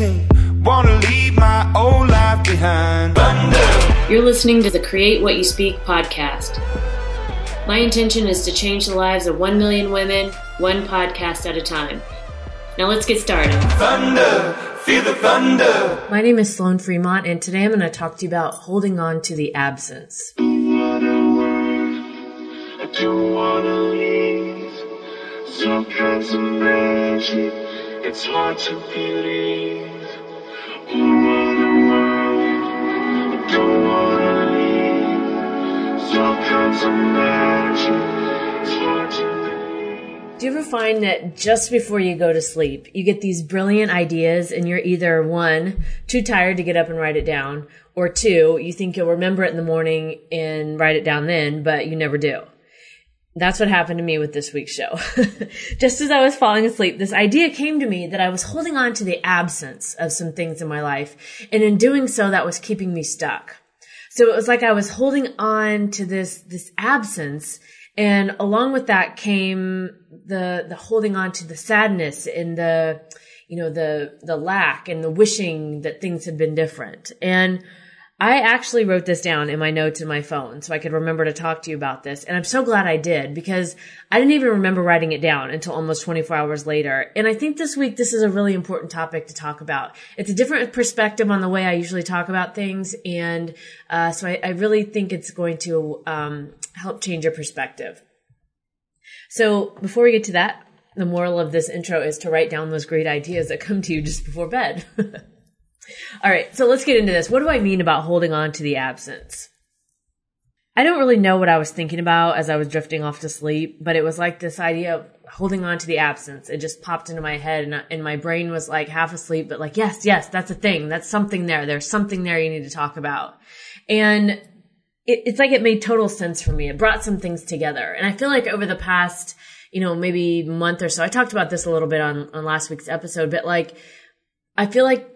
amazing. Wanna leave my old life behind. Thunder. You're listening to the Create What You Speak podcast. My intention is to change the lives of 1 million women, one podcast at a time. Now let's get started. Thunder. Feel the thunder. My name is Sloan Fremont, and today I'm going to talk to you about holding on to the absence. I don't it's hard to believe. A world. I don't wanna leave. Kinds of magic, it's hard to. Do you ever find that just before you go to sleep, you get these brilliant ideas and you're either one, too tired to get up and write it down, or two, you think you'll remember it in the morning and write it down then, but you never do? That's what happened to me with this week's show. Just as I was falling asleep, this idea came to me that I was holding on to the absence of some things in my life. And in doing so, that was keeping me stuck. So it was like I was holding on to this, this absence. And along with that came the, the holding on to the sadness and the, you know, the, the lack and the wishing that things had been different. And I actually wrote this down in my notes in my phone so I could remember to talk to you about this. And I'm so glad I did because I didn't even remember writing it down until almost 24 hours later. And I think this week this is a really important topic to talk about. It's a different perspective on the way I usually talk about things. And uh, so I, I, really think it's going to um, help change your perspective. So before we get to that, the moral of this intro is to write down those great ideas that come to you just before bed. All right, so let's get into this. What do I mean about holding on to the absence? I don't really know what I was thinking about as I was drifting off to sleep, but it was like this idea of holding on to the absence. It just popped into my head and, and my brain was like half asleep, but like, yes, yes, that's a thing. That's something there. There's something there you need to talk about. And it, it's like it made total sense for me. It brought some things together. And I feel like over the past, you know, maybe month or so, I talked about this a little bit on, on last week's episode, but like, I feel like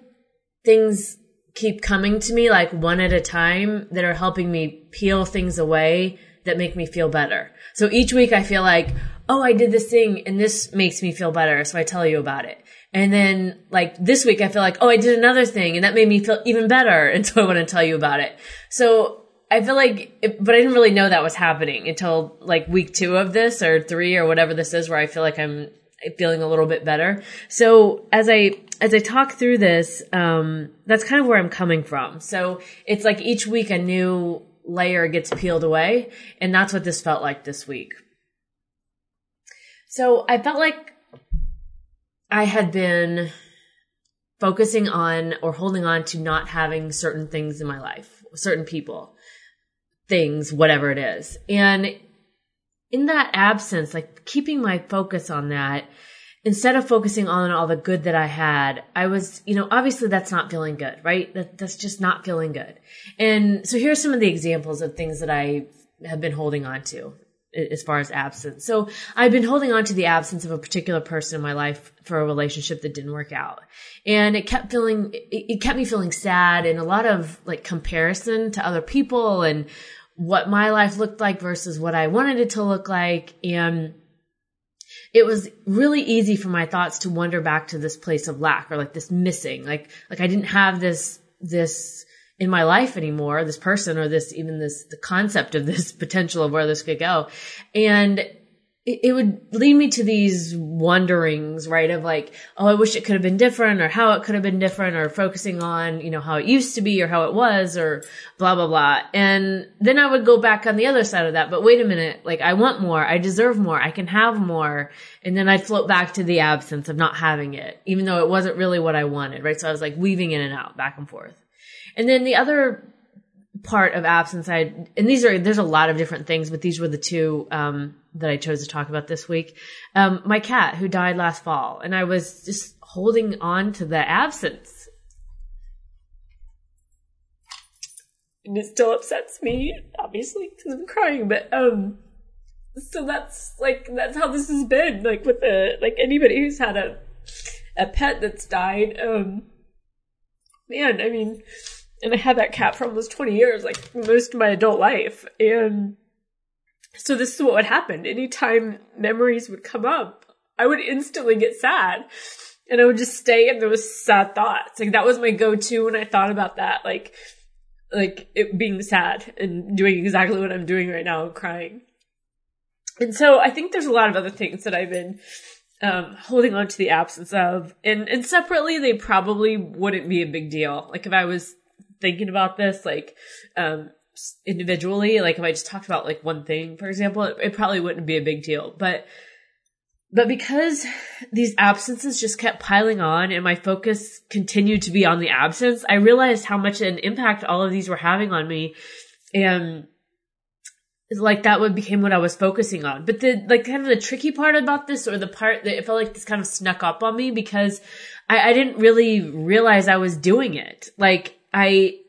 things keep coming to me like one at a time that are helping me peel things away that make me feel better. So each week I feel like, oh, I did this thing and this makes me feel better. So I tell you about it. And then like this week I feel like, oh, I did another thing and that made me feel even better. And so I want to tell you about it. So I feel like, it, but I didn't really know that was happening until like week two of this or three or whatever this is where I feel like I'm feeling a little bit better. So as I as I talk through this, um, that's kind of where I'm coming from. So it's like each week a new layer gets peeled away, and that's what this felt like this week. So I felt like I had been focusing on or holding on to not having certain things in my life, certain people, things, whatever it is. And in that absence, like keeping my focus on that, instead of focusing on all the good that I had, I was, you know, obviously that's not feeling good, right? That, that's just not feeling good. And so here's some of the examples of things that I have been holding on to as far as absence. So I've been holding on to the absence of a particular person in my life for a relationship that didn't work out. And it kept feeling, it, it kept me feeling sad and a lot of like comparison to other people and what my life looked like versus what I wanted it to look like. And it was really easy for my thoughts to wander back to this place of lack or like this missing, like, like I didn't have this, this in my life anymore, this person or this, even this, the concept of this potential of where this could go. And it, would lead me to these wonderings, right? Of like, oh, I wish it could have been different or how it could have been different or focusing on, you know, how it used to be or how it was or blah, blah, blah. And then I would go back on the other side of that. But wait a minute. Like, I want more. I deserve more. I can have more. And then I'd float back to the absence of not having it, even though it wasn't really what I wanted, right? So I was like weaving in and out, back and forth. And then the other part of absence I and these are there's a lot of different things, but these were the two um, that I chose to talk about this week. Um, my cat who died last fall, and I was just holding on to the absence. And it still upsets me, obviously, because I'm crying, but um so that's like that's how this has been, like with the like anybody who's had a a pet that's died, um man, I mean and I had that cat for almost 20 years, like most of my adult life. And so this is what would happen. Anytime memories would come up, I would instantly get sad. and I would just stay in those sad thoughts. Like that was my go-to when I thought about that. Like, like it being sad and doing exactly what I'm doing right now, crying. And so I think there's a lot of other things that I've been um, holding on to the absence of, and and separately they probably wouldn't be a big deal. Like if I was thinking about this, like um, individually, like if I just talked about like one thing, for example, it, it probably wouldn't be a big deal. But but because these absences just kept piling on and my focus continued to be on the absence, I realized how much an impact all of these were having on me. And like that would became what I was focusing on. But the like kind of the tricky part about this or the part that it felt like this kind of snuck up on me because I, I didn't really realize I was doing it. Like I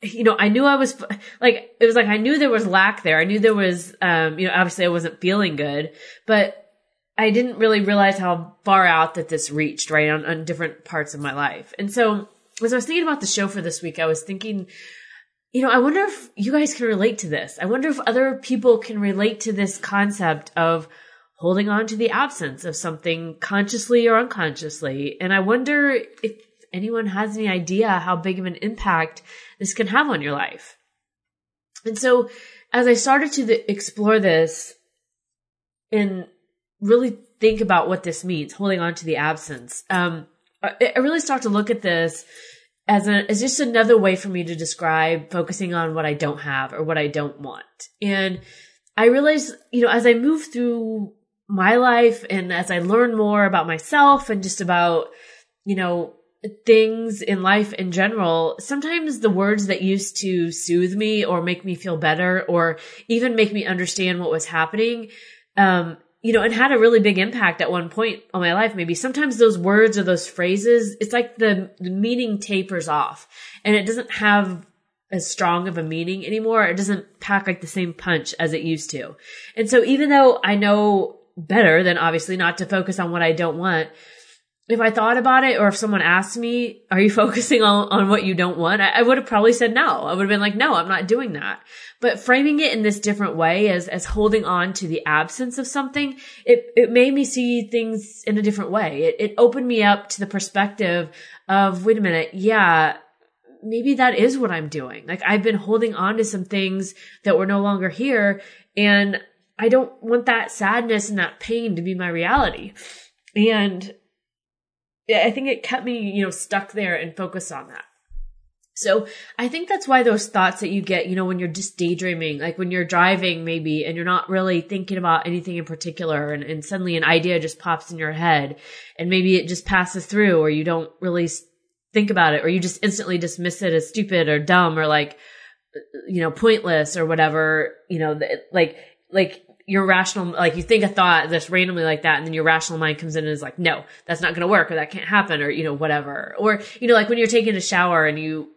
you know, I knew I was like, it was like I knew there was lack there. I knew there was, um, you know, obviously I wasn't feeling good, but I didn't really realize how far out that this reached, right, on, on different parts of my life. And so, as I was thinking about the show for this week, I was thinking, you know, I wonder if you guys can relate to this. I wonder if other people can relate to this concept of holding on to the absence of something consciously or unconsciously. And I wonder if anyone has any idea how big of an impact this can have on your life. And so as I started to explore this and really think about what this means, holding on to the absence, um, I, I really start to look at this as a, as just another way for me to describe focusing on what I don't have or what I don't want. And I realized, you know, as I move through my life and as I learn more about myself and just about, you know, things in life in general, sometimes the words that used to soothe me or make me feel better or even make me understand what was happening, um, you know, and had a really big impact at one point on my life. Maybe sometimes those words or those phrases, it's like the, the meaning tapers off and it doesn't have as strong of a meaning anymore. It doesn't pack like the same punch as it used to. And so even though I know better than obviously not to focus on what I don't want, if I thought about it or if someone asked me, are you focusing on, on what you don't want? I, I would have probably said no. I would have been like, no, I'm not doing that. But framing it in this different way as, as holding on to the absence of something, it, it made me see things in a different way. It, it opened me up to the perspective of, wait a minute. Yeah. Maybe that is what I'm doing. Like I've been holding on to some things that were no longer here and I don't want that sadness and that pain to be my reality. And I think it kept me, you know, stuck there and focused on that. So I think that's why those thoughts that you get, you know, when you're just daydreaming, like when you're driving maybe and you're not really thinking about anything in particular and, and suddenly an idea just pops in your head and maybe it just passes through or you don't really think about it or you just instantly dismiss it as stupid or dumb or like, uh, you know, pointless or whatever, you know, like, like your rational, like you think a thought that's randomly like that, and then your rational mind comes in and is like, no, that's not going to work, or that can't happen, or, you know, whatever. Or, you know, like when you're taking a shower and you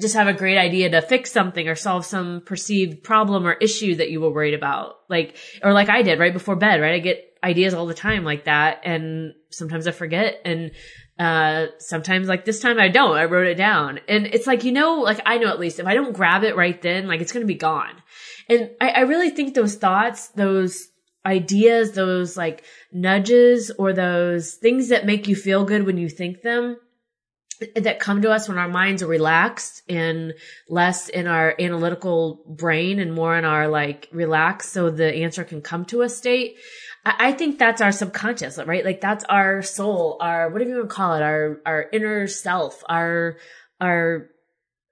just have a great idea to fix something or solve some perceived problem or issue that you were worried about. Like, or like I did right before bed, right? I get ideas all the time like that, and sometimes I forget, and uh, sometimes like this time I don't. I wrote it down. And it's like, you know, like I know at least if I don't grab it right then, like it's going to be gone. And I, I really think those thoughts, those ideas, those like nudges or those things that make you feel good when you think them, that come to us when our minds are relaxed and less in our analytical brain and more in our like relaxed so the answer can come to us state. I think that's our subconscious, right? Like that's our soul, our whatever you want to call it, our our inner self, our our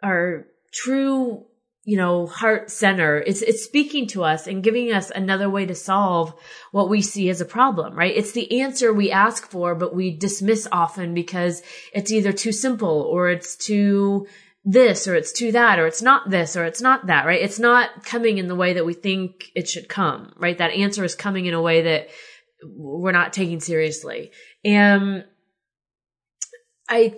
our true you know, heart center. It's, it's speaking to us and giving us another way to solve what we see as a problem, right? It's the answer we ask for, but we dismiss often because it's either too simple or it's too this or it's too that or it's not this or it's not that, right? It's not coming in the way that we think it should come, right? That answer is coming in a way that we're not taking seriously. And I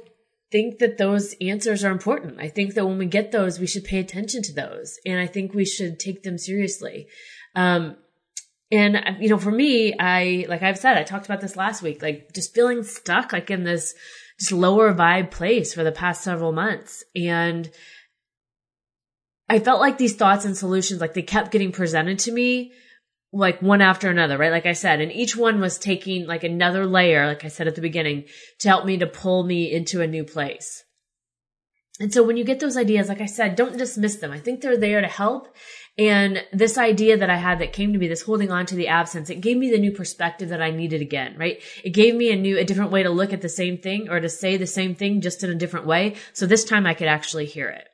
think that those answers are important. I think that when we get those, we should pay attention to those. And I think we should take them seriously. Um, and you know, for me, I, like I've said, I talked about this last week, like just feeling stuck, like in this just lower vibe place for the past several months. And I felt like these thoughts and solutions, like they kept getting presented to me, like one after another, right? Like I said, and each one was taking like another layer, like I said at the beginning, to help me to pull me into a new place. And so when you get those ideas, like I said, don't dismiss them. I think they're there to help. And this idea that I had that came to me, this holding on to the absence, it gave me the new perspective that I needed again, right? It gave me a new, a different way to look at the same thing or to say the same thing just in a different way. So this time I could actually hear it.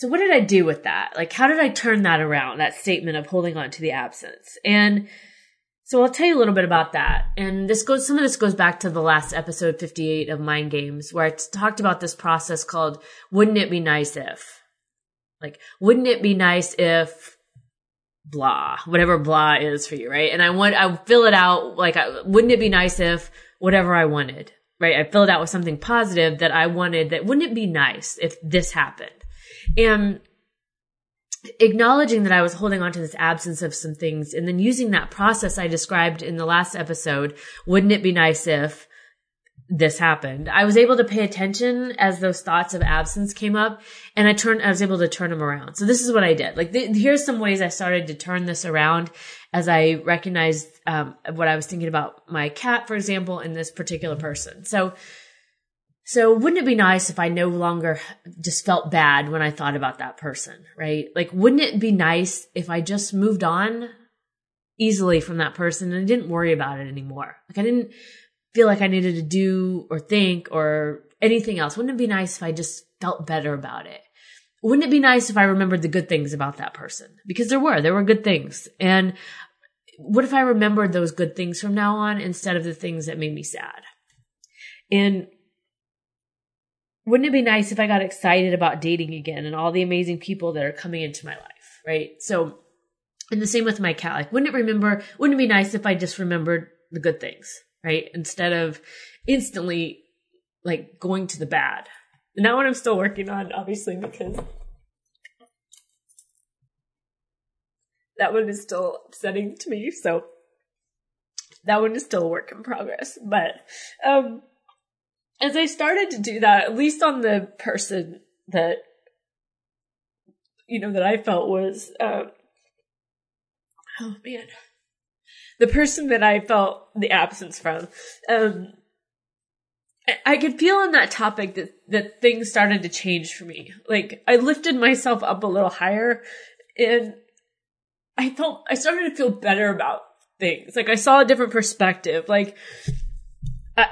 So what did I do with that? Like, how did I turn that around, that statement of holding on to the absence? And so I'll tell you a little bit about that. And this goes, some of this goes back to the last episode 58 of Mind Games, where I talked about this process called, wouldn't it be nice if? Like, wouldn't it be nice if blah, whatever blah is for you, right? And I want, I fill it out like, wouldn't it be nice if whatever I wanted, right? I fill it out with something positive that I wanted that, wouldn't it be nice if this happened? And acknowledging that I was holding on to this absence of some things and then using that process I described in the last episode, wouldn't it be nice if this happened? I was able to pay attention as those thoughts of absence came up and I turned, I was able to turn them around. So this is what I did. Like th- here's some ways I started to turn this around as I recognized um, what I was thinking about my cat, for example, and this particular person. So so wouldn't it be nice if I no longer just felt bad when I thought about that person, right? Like, wouldn't it be nice if I just moved on easily from that person and I didn't worry about it anymore? Like, I didn't feel like I needed to do or think or anything else. Wouldn't it be nice if I just felt better about it? Wouldn't it be nice if I remembered the good things about that person? Because there were, there were good things. And what if I remembered those good things from now on instead of the things that made me sad? And wouldn't it be nice if I got excited about dating again and all the amazing people that are coming into my life, right? So, and the same with my cat. Like, wouldn't it remember, wouldn't it be nice if I just remembered the good things, right? Instead of instantly like going to the bad. And that one I'm still working on, obviously, because that one is still upsetting to me. So that one is still a work in progress. But, um, as I started to do that, at least on the person that, you know, that I felt was, um, oh man, the person that I felt the absence from, um, I could feel on that topic that, that things started to change for me. Like I lifted myself up a little higher and I felt, I started to feel better about things. Like I saw a different perspective. Like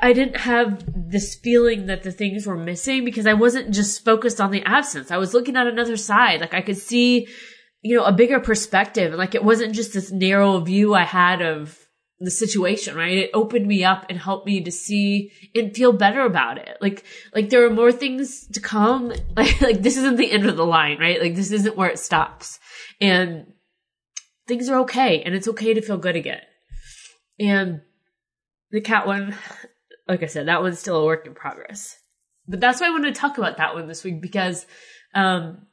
I didn't have this feeling that the things were missing because I wasn't just focused on the absence. I was looking at another side. Like I could see, you know, a bigger perspective. Like it wasn't just this narrow view I had of the situation, right? It opened me up and helped me to see and feel better about it. Like, like there are more things to come. Like, like this isn't the end of the line, right? Like this isn't where it stops and things are okay and it's okay to feel good again. And the cat one, like I said, that one's still a work in progress. But that's why I wanted to talk about that one this week because um,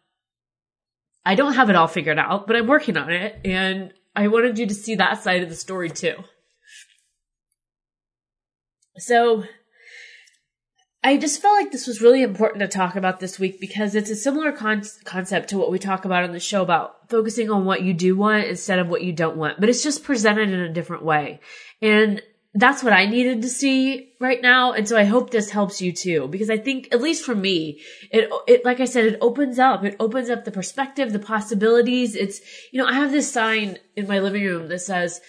I don't have it all figured out, but I'm working on it, and I wanted you to see that side of the story too. So I just felt like this was really important to talk about this week because it's a similar con- concept to what we talk about on the show about focusing on what you do want instead of what you don't want, but it's just presented in a different way. And that's what I needed to see right now. And so I hope this helps you too, because I think, at least for me, it, it, like I said, it opens up, it opens up the perspective, the possibilities. It's, you know, I have this sign in my living room that says,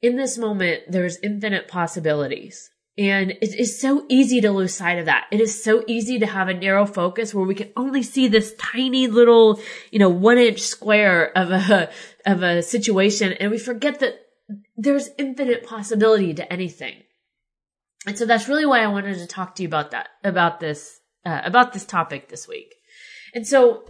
in this moment, there's infinite possibilities. And it is so easy to lose sight of that. It is so easy to have a narrow focus where we can only see this tiny little, you know, one inch square of a, of a situation. And we forget that there's infinite possibility to anything. And so that's really why I wanted to talk to you about that, about this, uh, about this topic this week. And so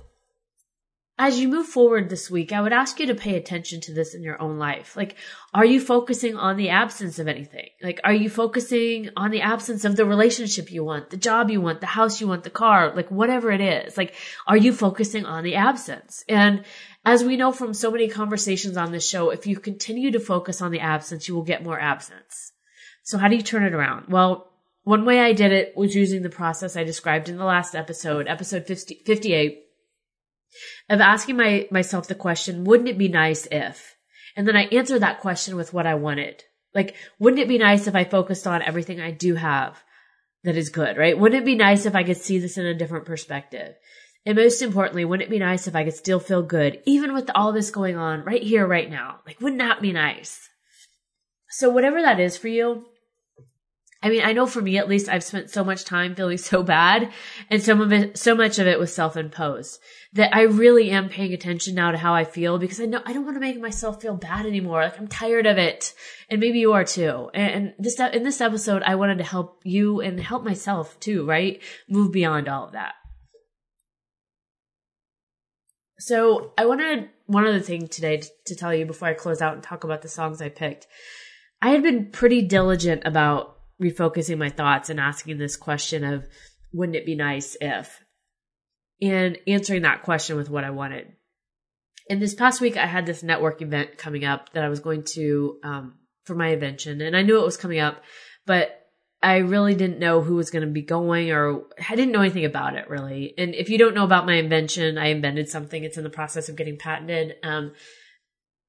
as you move forward this week, I would ask you to pay attention to this in your own life. Like, are you focusing on the absence of anything? Like, are you focusing on the absence of the relationship you want, the job you want, the house you want, the car, like whatever it is? Like, are you focusing on the absence? And as we know from so many conversations on this show, if you continue to focus on the absence, you will get more absence. So how do you turn it around? Well, one way I did it was using the process I described in the last episode, episode 50, 58, of asking my, myself the question, wouldn't it be nice if? And then I answered that question with what I wanted. Like, wouldn't it be nice if I focused on everything I do have that is good, right? Wouldn't it be nice if I could see this in a different perspective? And most importantly, wouldn't it be nice if I could still feel good, even with all this going on right here, right now? Like, wouldn't that be nice? So, whatever that is for you, I mean, I know for me at least, I've spent so much time feeling so bad, and some of it, so much of it was self-imposed that I really am paying attention now to how I feel because I know I don't want to make myself feel bad anymore. Like I'm tired of it, and maybe you are too. And this in this episode, I wanted to help you and help myself too, right? Move beyond all of that. So I wanted one other thing today to, to tell you before I close out and talk about the songs I picked. I had been pretty diligent about refocusing my thoughts and asking this question of wouldn't it be nice if and answering that question with what I wanted. And this past week I had this network event coming up that I was going to um, for my invention and I knew it was coming up, but I really didn't know who was going to be going or I didn't know anything about it really. And if you don't know about my invention, I invented something. It's in the process of getting patented. Um,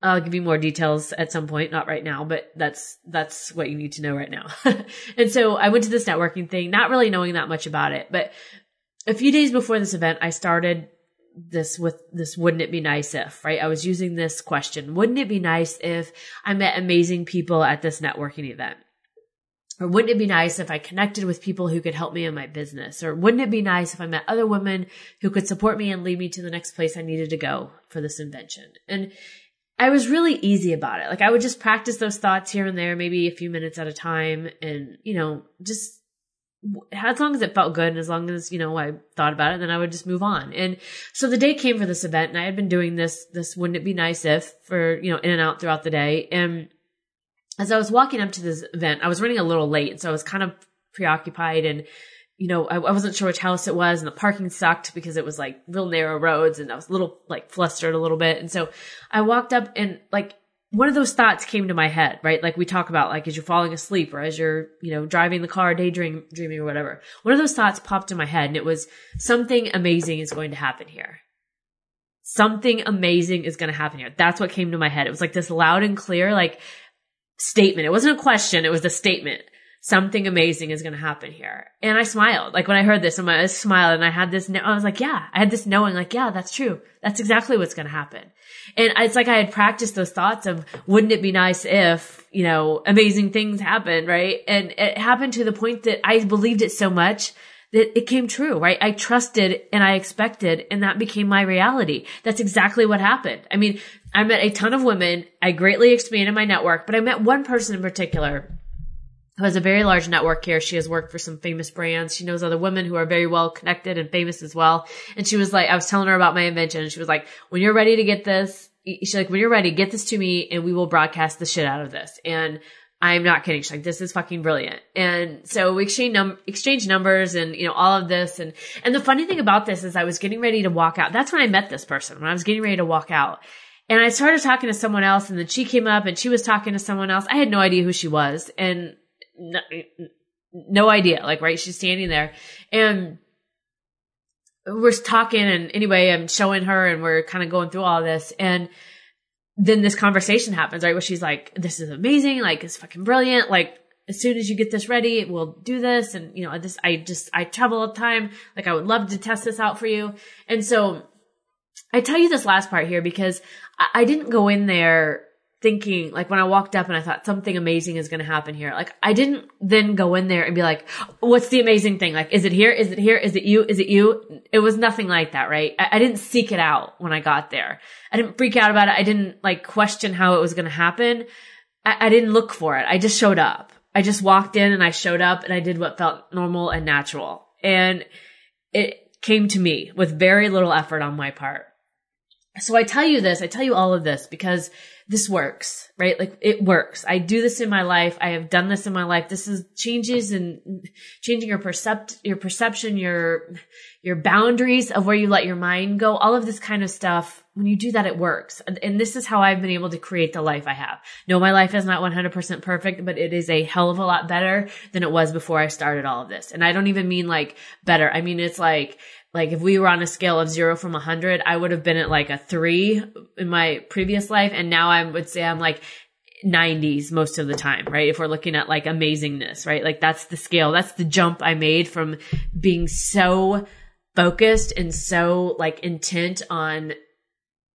I'll give you more details at some point, not right now, but that's, that's what you need to know right now. and so I went to this networking thing, not really knowing that much about it, but a few days before this event, I started this with this wouldn't it be nice if, right? I was using this question. Wouldn't it be nice if I met amazing people at this networking event? Or wouldn't it be nice if I connected with people who could help me in my business? Or wouldn't it be nice if I met other women who could support me and lead me to the next place I needed to go for this invention? And I was really easy about it. Like I would just practice those thoughts here and there, maybe a few minutes at a time and, you know, just as long as it felt good and as long as, you know, I thought about it, then I would just move on. And so the day came for this event and I had been doing this, this wouldn't it be nice if for, you know, in and out throughout the day. And as I was walking up to this event, I was running a little late. So I was kind of preoccupied and you know, I, I, wasn't sure which house it was and the parking sucked because it was like real narrow roads and I was a little like flustered a little bit. And so I walked up and like one of those thoughts came to my head, right? Like we talk about like as you're falling asleep or as you're, you know, driving the car, daydreaming dreaming or whatever. One of those thoughts popped in my head and it was something amazing is going to happen here. Something amazing is going to happen here. That's what came to my head. It was like this loud and clear, like statement. It wasn't a question. It was a statement something amazing is going to happen here. And I smiled. Like when I heard this, I smiled and I had this, I was like, yeah, I had this knowing like, yeah, that's true. That's exactly what's going to happen. And it's like I had practiced those thoughts of, wouldn't it be nice if, you know, amazing things happen, right? And it happened to the point that I believed it so much that it came true, right? I trusted and I expected and that became my reality. That's exactly what happened. I mean, I met a ton of women. I greatly expanded my network, but I met one person in particular who has a very large network here. She has worked for some famous brands. She knows other women who are very well connected and famous as well. And she was like, I was telling her about my invention and she was like, when you're ready to get this, she's like, when you're ready, get this to me and we will broadcast the shit out of this. And I'm not kidding. She's like, this is fucking brilliant. And so we exchanged, num- exchanged numbers and, you know, all of this. And, and the funny thing about this is I was getting ready to walk out. That's when I met this person, when I was getting ready to walk out. And I started talking to someone else and then she came up and she was talking to someone else. I had no idea who she was. And no, no idea. Like, right? She's standing there and we're talking and anyway, I'm showing her and we're kind of going through all this. And then this conversation happens, right? Where she's like, this is amazing. Like, it's fucking brilliant. Like, as soon as you get this ready, we'll do this. And, you know, this, I just, I travel all the time. Like, I would love to test this out for you. And so I tell you this last part here because I, I didn't go in there thinking like when I walked up and I thought something amazing is going to happen here. Like I didn't then go in there and be like, what's the amazing thing? Like, is it here? Is it here? Is it you? Is it you? It was nothing like that, right? I, I didn't seek it out when I got there. I didn't freak out about it. I didn't like question how it was going to happen. I, I didn't look for it. I just showed up. I just walked in and I showed up and I did what felt normal and natural. And it came to me with very little effort on my part. So I tell you this, I tell you all of this because this works, right? Like it works. I do this in my life. I have done this in my life. This is changes and changing your percept, your perception, your, your boundaries of where you let your mind go. All of this kind of stuff. When you do that, it works. And, and this is how I've been able to create the life I have. No, my life is not 100% perfect, but it is a hell of a lot better than it was before I started all of this. And I don't even mean like better. I mean, it's like, like if we were on a scale of zero from a hundred, I would have been at like a three in my previous life. And now I would say I'm like 90s most of the time, right? If we're looking at like amazingness, right? Like that's the scale. That's the jump I made from being so focused and so like intent on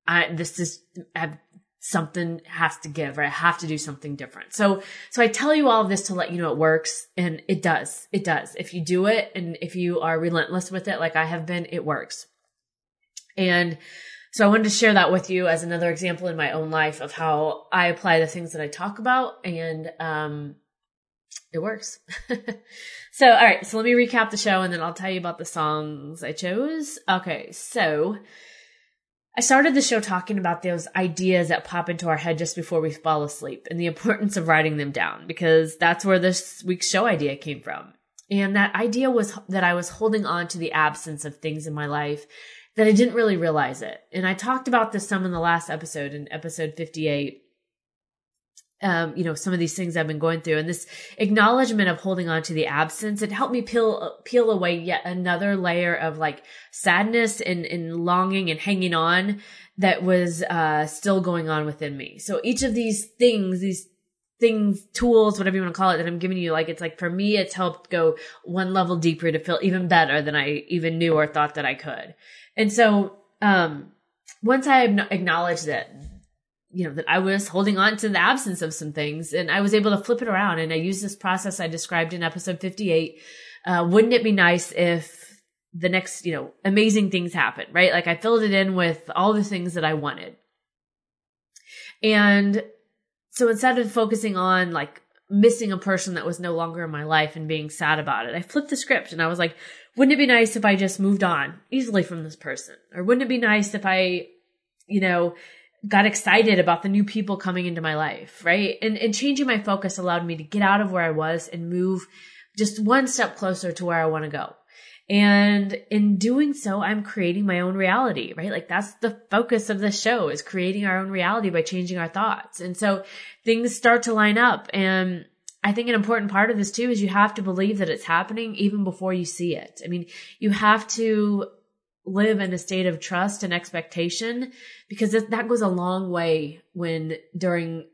I this is I something has to give, or I have to do something different. So, so I tell you all of this to let you know it works and it does. It does. If you do it and if you are relentless with it, like I have been, it works. And so I wanted to share that with you as another example in my own life of how I apply the things that I talk about and, um, it works. so, all right. So let me recap the show and then I'll tell you about the songs I chose. Okay. So, I started the show talking about those ideas that pop into our head just before we fall asleep and the importance of writing them down because that's where this week's show idea came from. And that idea was that I was holding on to the absence of things in my life that I didn't really realize it. And I talked about this some in the last episode, in episode 58 um, you know, some of these things I've been going through and this acknowledgement of holding on to the absence, it helped me peel, peel away yet another layer of like sadness and, and longing and hanging on that was, uh, still going on within me. So each of these things, these things, tools, whatever you want to call it, that I'm giving you, like, it's like for me, it's helped go one level deeper to feel even better than I even knew or thought that I could. And so, um, once I acknowledged that you know, that I was holding on to the absence of some things and I was able to flip it around. And I used this process I described in episode 58. Uh, wouldn't it be nice if the next, you know, amazing things happen, right? Like I filled it in with all the things that I wanted. And so instead of focusing on like missing a person that was no longer in my life and being sad about it, I flipped the script and I was like, wouldn't it be nice if I just moved on easily from this person? Or wouldn't it be nice if I, you know, got excited about the new people coming into my life, right? And, and changing my focus allowed me to get out of where I was and move just one step closer to where I want to go. And in doing so, I'm creating my own reality, right? Like that's the focus of the show is creating our own reality by changing our thoughts. And so things start to line up. And I think an important part of this too is you have to believe that it's happening even before you see it. I mean, you have to live in a state of trust and expectation because that goes a long way when during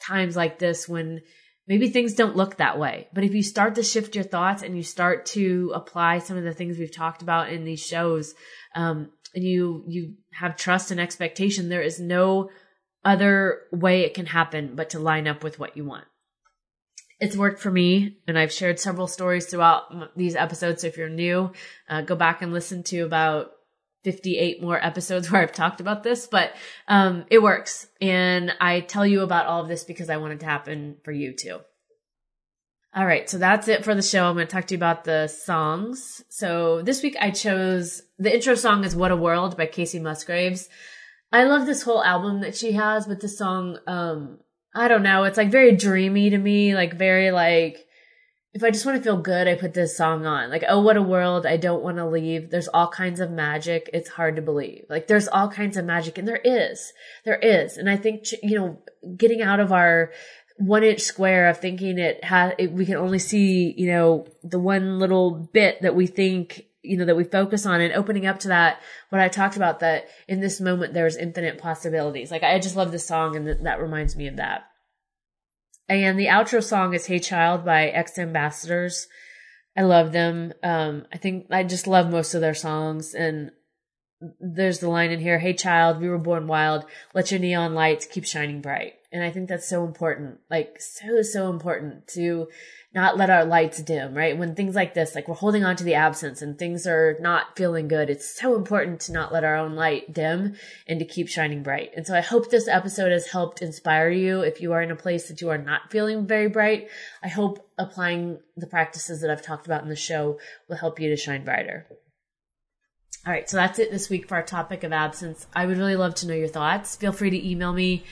times like this when maybe things don't look that way. But if you start to shift your thoughts and you start to apply some of the things we've talked about in these shows, um, and you you have trust and expectation, there is no other way it can happen but to line up with what you want it's worked for me and I've shared several stories throughout these episodes. So if you're new, uh, go back and listen to about 58 more episodes where I've talked about this, but, um, it works. And I tell you about all of this because I want it to happen for you too. All right. So that's it for the show. I'm going to talk to you about the songs. So this week I chose the intro song is What a World by Kacey Musgraves. I love this whole album that she has, but this song, um, I don't know. It's like very dreamy to me, like very like if I just want to feel good, I put this song on. Like, oh, what a world. I don't want to leave. There's all kinds of magic. It's hard to believe. Like, there's all kinds of magic, and there is. There is. And I think, you know, getting out of our one inch square of thinking it has, we can only see, you know, the one little bit that we think you know, that we focus on and opening up to that, what I talked about that in this moment, there's infinite possibilities. Like I just love this song and th- that reminds me of that. And the outro song is Hey Child by X Ambassadors. I love them. Um, I think I just love most of their songs and there's the line in here, Hey child, we were born wild. Let your neon lights keep shining bright. And I think that's so important. Like so, so important to not let our lights dim, right? When things like this, like we're holding on to the absence and things are not feeling good, it's so important to not let our own light dim and to keep shining bright. And so I hope this episode has helped inspire you. If you are in a place that you are not feeling very bright, I hope applying the practices that I've talked about in the show will help you to shine brighter. All right, so that's it this week for our topic of absence. I would really love to know your thoughts. Feel free to email me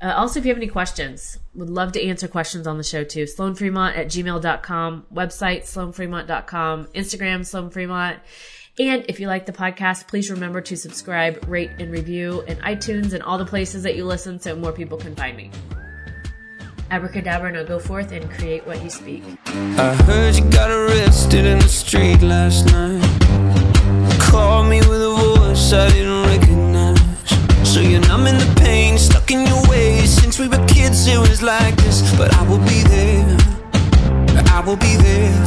uh, also, if you have any questions, would love to answer questions on the show too. Sloan Fremont at gmail.com, website sloanfremont.com, Instagram Sloan Fremont. And if you like the podcast, please remember to subscribe, rate, and review in iTunes and all the places that you listen so more people can find me. Abracadabra, now go forth and create what you speak. I heard you got arrested in the street last night. Called me with a voice I didn't recognize. So you're numbing the pain, stuck in your ways since we were kids it was like this But I will be there I will be there